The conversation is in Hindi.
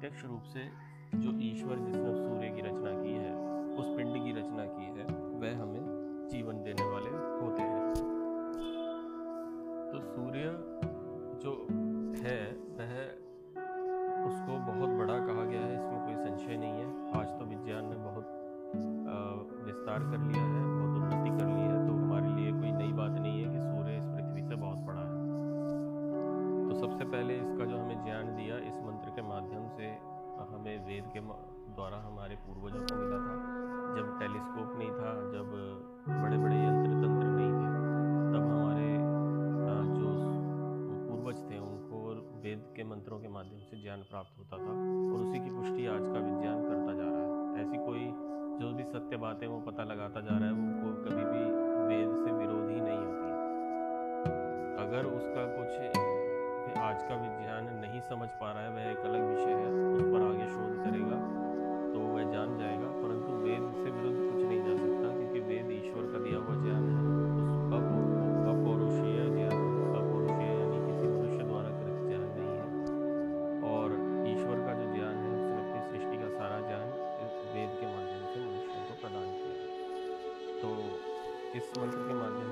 प्रत्यक्ष रूप से जो ईश्वर जिसने सूर्य की रचना की है, उस पिंड की रचना की है, वह हमें जीवन देने वाले होते हैं। तो सूर्य जो है, वह उसको बहुत बड़ा कहा गया है, इसमें कोई संशय नहीं है। आज तो विज्ञान ने बहुत विस्तार कर लिया के द्वारा हमारे पूर्वजों को मिला था। जब टेलीस्कोप नहीं था, जब बड़े बड़े यंत्र तंत्र नहीं थे, तब हमारे जो पूर्वज थे, उनको वेद के मंत्रों के माध्यम से ज्ञान प्राप्त होता था और उसी की पुष्टि आज का विज्ञान करता जा रहा है। ऐसी कोई, जो भी सत्य बातें वो पता लगाता जा रहा है, वो कभी भी वेद से विरोध ही नहीं होती अगर उसका कुछ आज का विज्ञान नहीं समझ पा रहा इस मंत्र के माध्यम